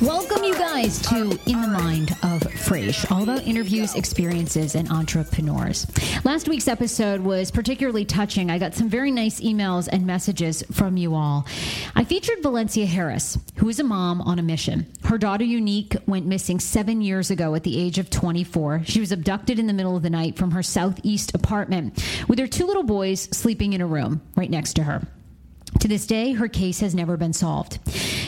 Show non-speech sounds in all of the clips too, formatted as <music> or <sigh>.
Welcome, you guys, to In the Mind of Fraiche, all about interviews, experiences, and entrepreneurs. Last week's episode was particularly touching. I got some very nice emails and messages from you all. I featured Valencia Harris, who is a mom on a mission. Her daughter, Unique, went missing seven years ago at the age of 24. She was abducted in the middle of the night from her southeast apartment with her two little boys sleeping in a room right next to her. To this day, her case has never been solved.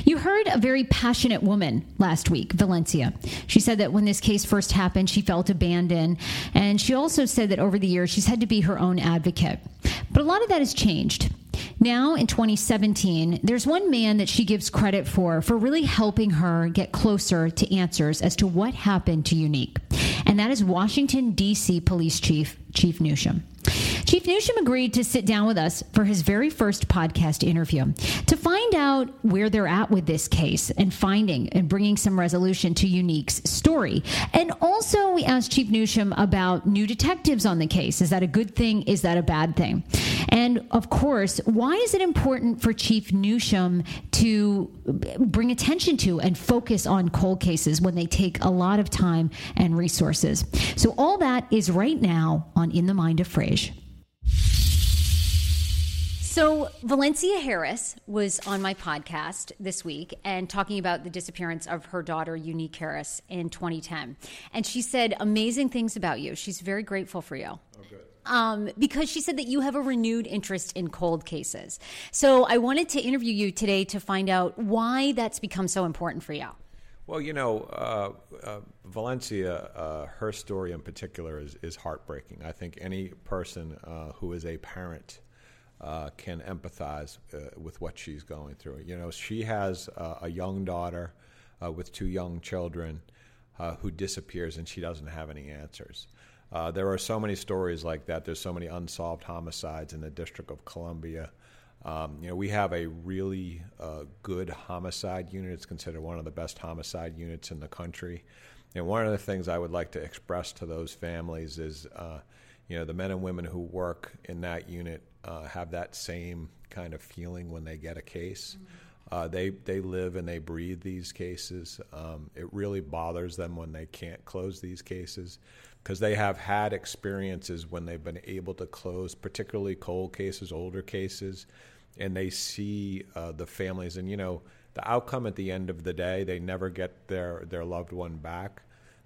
You heard a very passionate woman last week, Valencia. She said that when this case first happened, she felt abandoned. And she also said that over the years, she's had to be her own advocate. But a lot of that has changed. Now in 2017, there's one man that she gives credit for for really helping her get closer to answers as to what happened to Unique. And that is Washington D.C. Police Chief Chief Newsham. Chief Newsham agreed to sit down with us for his very first podcast interview to find out where they're at with this case and finding and bringing some resolution to Unique's story. And also, we asked Chief Newsham about new detectives on the case. Is that a good thing? Is that a bad thing? And of course, why is it important for Chief Newsham to bring attention to and focus on cold cases when they take a lot of time and resources? So, all that is right now on In the Mind of Fraiche. So, Valencia Harris was on my podcast this week and talking about the disappearance of her daughter, Unique Harris, in 2010. And she said amazing things about you. She's very grateful for you. Oh, good. um, because she said that you have a renewed interest in cold cases. So I wanted to interview you today to find out why that's become so important for you. Well, you know, uh, uh, Valencia, uh, her story in particular is, is heartbreaking. I think any person uh, who is a parent uh, can empathize uh, with what she's going through. You know, she has a young daughter with two young children who disappears and she doesn't have any answers. there are so many stories like that. There's so many unsolved homicides in the District of Columbia. Um, you know, we have a really uh, good homicide unit. It's considered one of the best homicide units in the country. And one of the things I would like to express to those families is, uh, you know, the men and women who work in that unit uh, have that same kind of feeling when they get a case. Uh, they they live and they breathe these cases. Um, it really bothers them when they can't close these cases because they have had experiences when they've been able to close, particularly cold cases, older cases, and they see uh, the families and you know the outcome at the end of the day. They never get their their loved one back.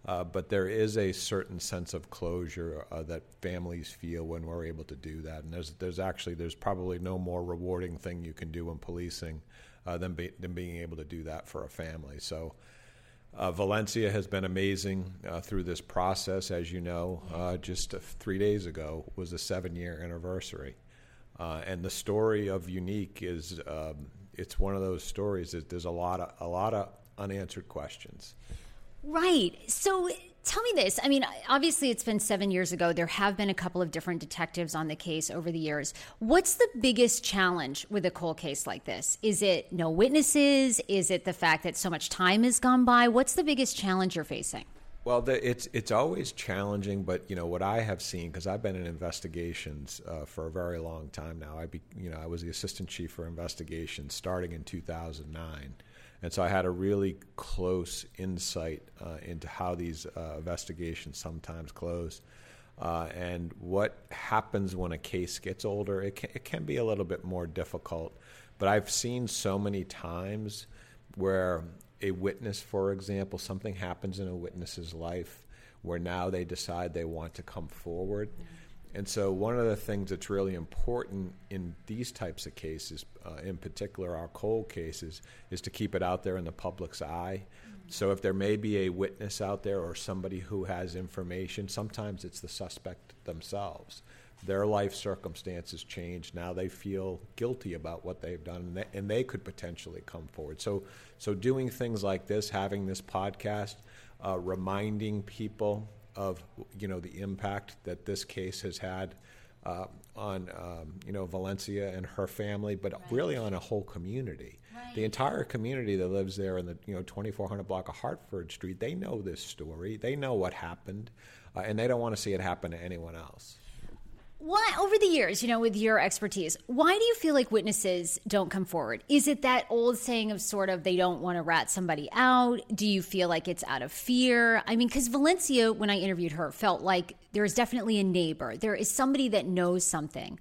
Uh, but there is a certain sense of closure uh, that families feel when we're able to do that, and there's there's actually there's probably no more rewarding thing you can do in policing uh, than be, than being able to do that for a family. So. Uh, Valencia has been amazing uh, through this process, as you know. Uh, just three days ago was a seven-year anniversary, and the story of Unique is um, it's one of those stories that there's a lot of a lot of unanswered questions. Right. So tell me this. I mean, obviously, it's been seven years ago. There have been a couple of different detectives on the case over the years. What's the biggest challenge with a cold case like this? Is it no witnesses? Is it the fact that so much time has gone by? What's the biggest challenge you're facing? Well, the, it's it's always challenging, but you know what I have seen because I've been in investigations uh, for a very long time now. I be, you know I was the assistant chief for investigations starting in 2009 and so I had a really close insight uh, into how these uh, investigations sometimes close. Uh, and what happens when a case gets older, it can, it can be a little bit more difficult. But I've seen so many times where a witness, for example, something happens in a witness's life where now they decide they want to come forward. Mm-hmm and so, one of the things that's really important in these types of cases, uh, in particular our cold cases, is to keep it out there in the public's eye. Mm-hmm. So, if there may be a witness out there or somebody who has information, sometimes it's the suspect themselves. Their life circumstances change. Now they feel guilty about what they've done, and they, and they could potentially come forward. So, so doing things like this, having this podcast, uh, reminding people of you know the impact that this case has had uh, on um, you know Valencia and her family, but right. really on a whole community. Right. The entire community that lives there in the you know 2400 block of Hartford Street, they know this story. They know what happened, uh, and they don't want to see it happen to anyone else. Why, over the years, you know, with your expertise, why do you feel like witnesses don't come forward? Is it that old saying of sort of they don't want to rat somebody out? Do you feel like it's out of fear? I mean, because Valencia, when I interviewed her, felt like there is definitely a neighbor, there is somebody that knows something.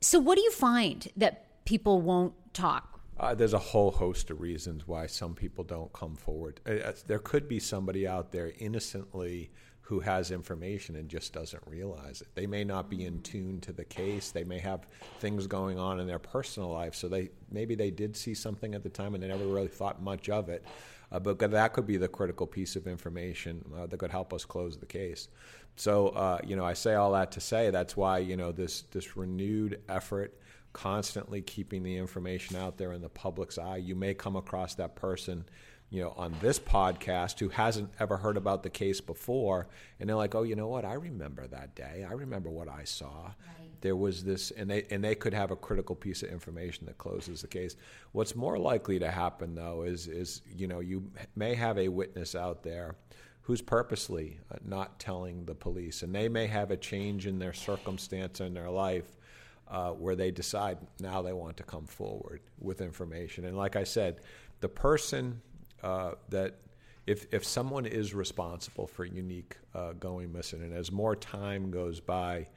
So, what do you find that people won't talk? Uh, there's a whole host of reasons why some people don't come forward. Uh, uh there could be somebody out there innocently who has information and just doesn't realize it. They may not be in tune to the case. They may have things going on in their personal life, so they maybe they did see something at the time and they never really thought much of it. Uh, but that could be the critical piece of information uh, that could help us close the case. So uh, you know, I say all that to say that's why you know this this renewed effort constantly keeping the information out there in the public's eye. You may come across that person you know, on this podcast who hasn't ever heard about the case before, and they're like, "Oh, you know what? I remember that day. I remember what I saw. Right. There was this, and they and they could have a critical piece of information that closes the case. What's more likely to happen, though, is is you know, you may have a witness out there who's purposely uh, not telling the police, and they may have a change in their circumstance in their life. Uh, where they decide now they want to come forward with information. And like I said, the person uh, that if if someone is responsible for unique uh, going missing, and as more time goes by,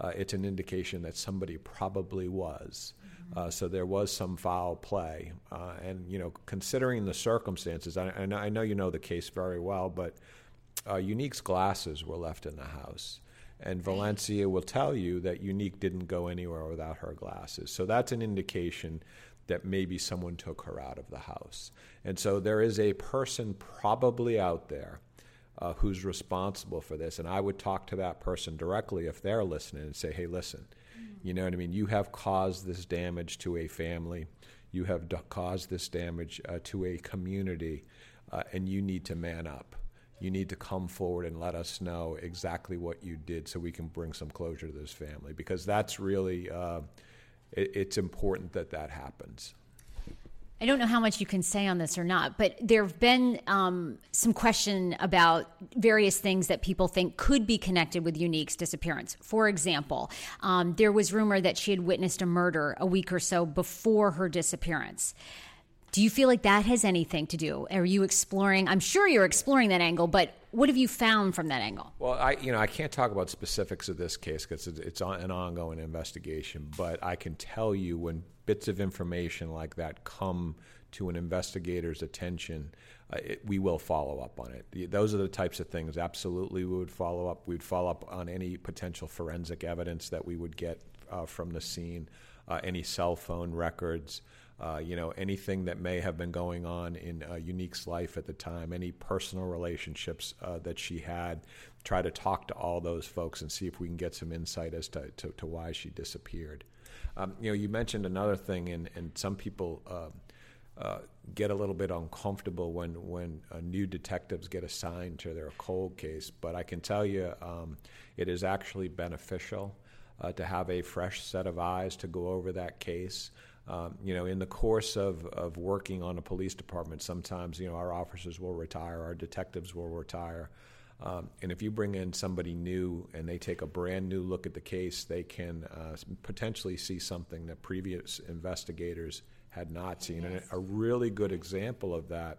uh, it's an indication that somebody probably was. Mm-hmm. Uh, so there was some foul play, uh, and you know, considering the circumstances, I, I, know you know the case very well, but uh, Unique's glasses were left in the house. And Valencia will tell you that Unique didn't go anywhere without her glasses. So that's an indication that maybe someone took her out of the house. And so there is a person probably out there uh, who's responsible for this. And I would talk to that person directly if they're listening and say, hey, listen, you know what I mean? You have caused this damage to a family, you have d- caused this damage uh, to a community, uh, and you need to man up. You need to come forward and let us know exactly what you did so we can bring some closure to this family because that's really, uh, it, it's important that that happens. I don't know how much you can say on this or not, but there have been um, some question about various things that people think could be connected with Unique's disappearance. For example, um, there was rumor that she had witnessed a murder a week or so before her disappearance. Do you feel like that has anything to do? Are you exploring? I'm sure you're exploring that angle, but what have you found from that angle? Well, I you know I can't talk about specifics of this case because it's an ongoing investigation. But I can tell you when bits of information like that come to an investigator's attention, uh, it, we will follow up on it. Those are the types of things. Absolutely, we would follow up. We'd follow up on any potential forensic evidence that we would get uh, from the scene, uh, any cell phone records. Uh, you know, anything that may have been going on in uh, Unique's life at the time, any personal relationships uh, that she had, try to talk to all those folks and see if we can get some insight as to, to, to why she disappeared. Um, you know, you mentioned another thing, and, and some people uh, uh, get a little bit uncomfortable when when uh, new detectives get assigned to their cold case. But I can tell you, um, it is actually beneficial uh, to have a fresh set of eyes to go over that case. Um, you know, in the course of, of working on a police department, sometimes you know our officers will retire, our detectives will retire. Um, and if you bring in somebody new and they take a brand new look at the case, they can uh, potentially see something that previous investigators had not seen. Yes. And a really good example of that.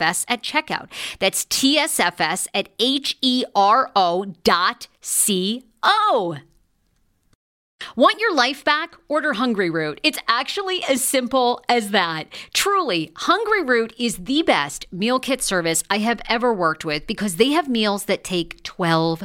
at checkout. That's TSFS at H E R O dot C O. Want your life back? Order Hungryroot. It's actually as simple as that. Truly, Hungryroot is the best meal kit service I have ever worked with because they have meals that take 12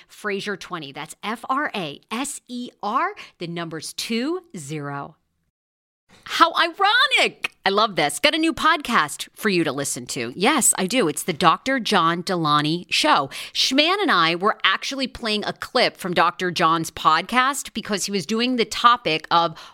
Fraser20. That's F R A S E R, the numbers two zero. How ironic! I love this. Got a new podcast for you to listen to. Yes, I do. It's the Dr. John Delaney Show. Schman and I were actually playing a clip from Dr. John's podcast because he was doing the topic of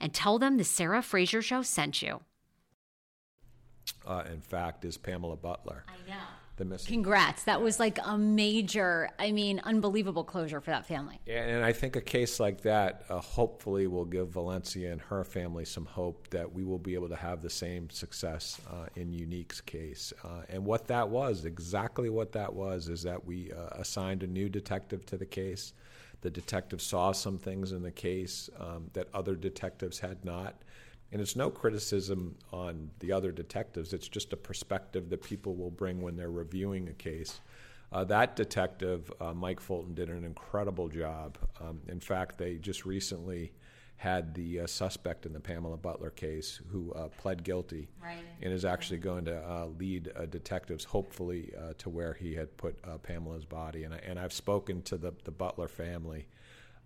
and tell them the Sarah Fraser Show sent you. Uh, in fact, is Pamela Butler. I know. The missing. Congrats. That was like a major, I mean, unbelievable closure for that family. And I think a case like that uh, hopefully will give Valencia and her family some hope that we will be able to have the same success uh, in Unique's case. Uh, and what that was, exactly what that was, is that we uh, assigned a new detective to the case. The detective saw some things in the case um, that other detectives had not. And it's no criticism on the other detectives, it's just a perspective that people will bring when they're reviewing a case. Uh, that detective, uh, Mike Fulton, did an incredible job. Um, in fact, they just recently had the uh, suspect in the Pamela Butler case who uh, pled guilty right. and is actually going to uh, lead uh, detectives, hopefully, uh, to where he had put uh, Pamela's body. And, I, and I've spoken to the, the Butler family,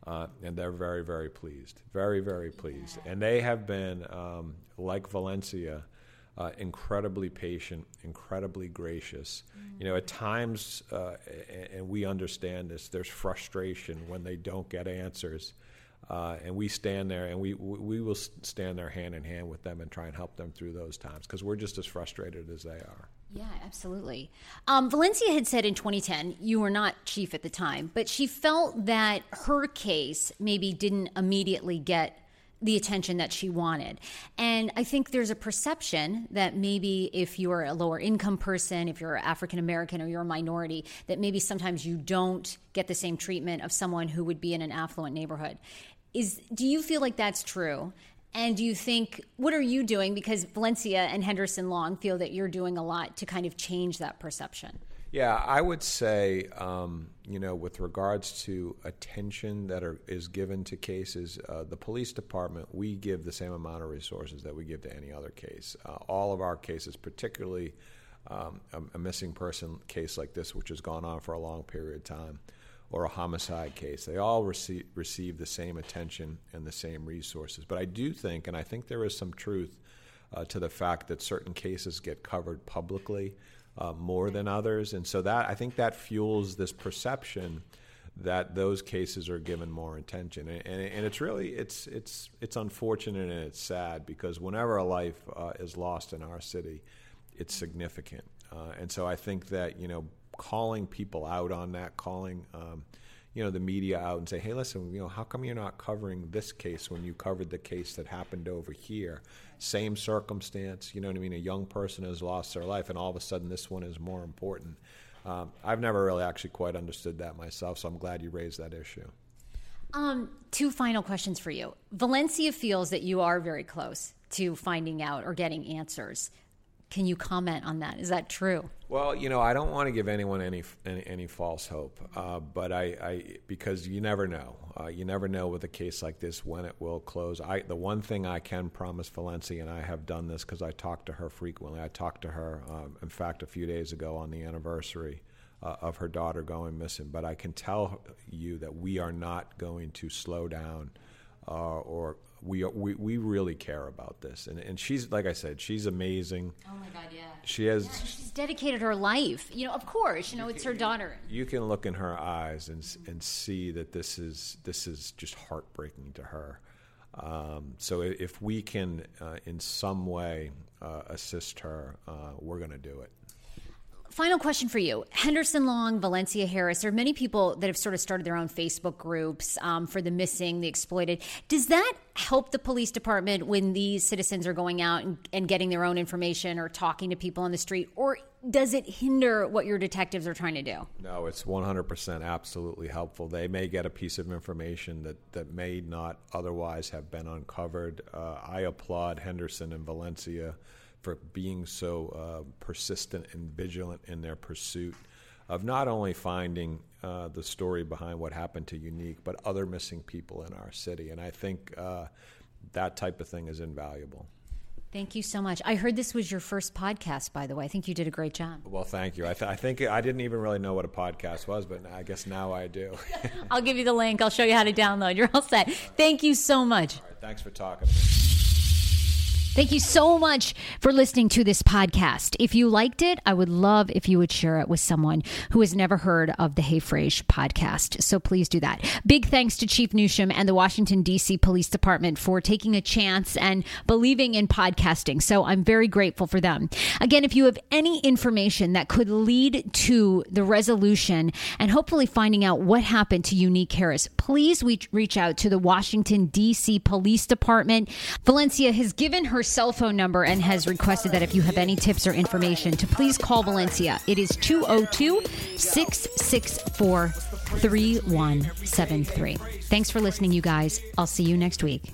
and they're very, very pleased. Very, very pleased. Yeah. And they have been, um, like Valencia, uh, incredibly patient, incredibly gracious. Mm-hmm. You know, at times, uh, and, and, we understand this, there's frustration when they don't get answers. Uh, and we stand there and we, we will stand there hand in hand with them and try and help them through those times because we're just as frustrated as they are. Yeah, absolutely. Um, Valencia had said in 2010, you were not chief at the time, but she felt that her case maybe didn't immediately get the attention that she wanted. And I think there's a perception that maybe if you're a lower income person, if you're African American or you're a minority, that maybe sometimes you don't get the same treatment of someone who would be in an affluent neighborhood. Is do you feel like that's true? And do you think what are you doing because Valencia and Henderson Long feel that you're doing a lot to kind of change that perception? Yeah, I would say, um, you know, with regards to attention that are, is given to cases, uh, the police department, we give the same amount of resources that we give to any other case. Uh, all of our cases, particularly um, a, a, missing person case like this, which has gone on for a long period of time, or a homicide case. They all receive, receive the same attention and the same resources. But I do think, and I think there is some truth uh, to the fact that certain cases get covered publicly uh, more than others, and so that I think that fuels this perception that those cases are given more attention, and, and, and it's really it's it's it's unfortunate and it's sad because whenever a life uh, is lost in our city, it's significant, uh, and so I think that you know calling people out on that, calling. Um, you know the media out and say, "Hey, listen, you know, how come you're not covering this case when you covered the case that happened over here? Same circumstance, you know what I mean? A young person has lost their life, and all of a sudden, this one is more important." Um, I've never really actually quite understood that myself, so I'm glad you raised that issue. Um, two final questions for you. Valencia feels that you are very close to finding out or getting answers. Can you comment on that? Is that true? Well, you know, I don't want to give anyone any any, any false hope, uh, but I, I, because you never know. Uh, you never know with a case like this when it will close. I the one thing I can promise Valencia, and I have done this because I talk to her frequently. I talked to her, um, in fact, a few days ago on the anniversary uh, of her daughter going missing. But I can tell you that we are not going to slow down uh, or we, we we really care about this, and and she's like I said, she's amazing. Oh my God, yeah. She has. Yeah, she's dedicated her life. You know, of course, you know it's her daughter. You can look in her eyes and and see that this is this is just heartbreaking to her. Um, so if we can, uh, in some way, uh, assist her, uh, we're going to do it final question for you. Henderson long valencia harris there are many people that have sort of started their own facebook groups um, for the missing the exploited. Does that help the police department when these citizens are going out and, and getting their own information or talking to people on the street? Or does it hinder what your detectives are trying to do? No it's 100% absolutely helpful. They may get a piece of information that, that may not otherwise have been uncovered. Uh, i applaud henderson and valencia for being so uh, persistent and vigilant in their pursuit of not only finding uh, the story behind what happened to Unique, but other missing people in our city. And I think uh, that type of thing is invaluable. Thank you so much. I heard this was your first podcast, by the way. I think you did a great job. Well, thank you. I, th- I think I didn't even really know what a podcast was, but I guess now I do. <laughs> I'll give you the link. I'll show you how to download. You're all set. Thank you so much. thanks for talking. Thank you so much for listening to this podcast. If you liked it, I would love if you would share it with someone who has never heard of the Hey Fraiche podcast. So please do that. Big thanks to Chief Newsham and the Washington, D.C. Police Department for taking a chance and believing in podcasting. So I'm very grateful for them. Again, if you have any information that could lead to the resolution and hopefully finding out what happened to Unique Harris, please reach out to the Washington, D.C. Police Department. Valencia has given her cell phone number and has requested that if you have any tips or information to please call Valencia. It is 202 664 3173. Thanks for listening, you guys. I'll see you next week.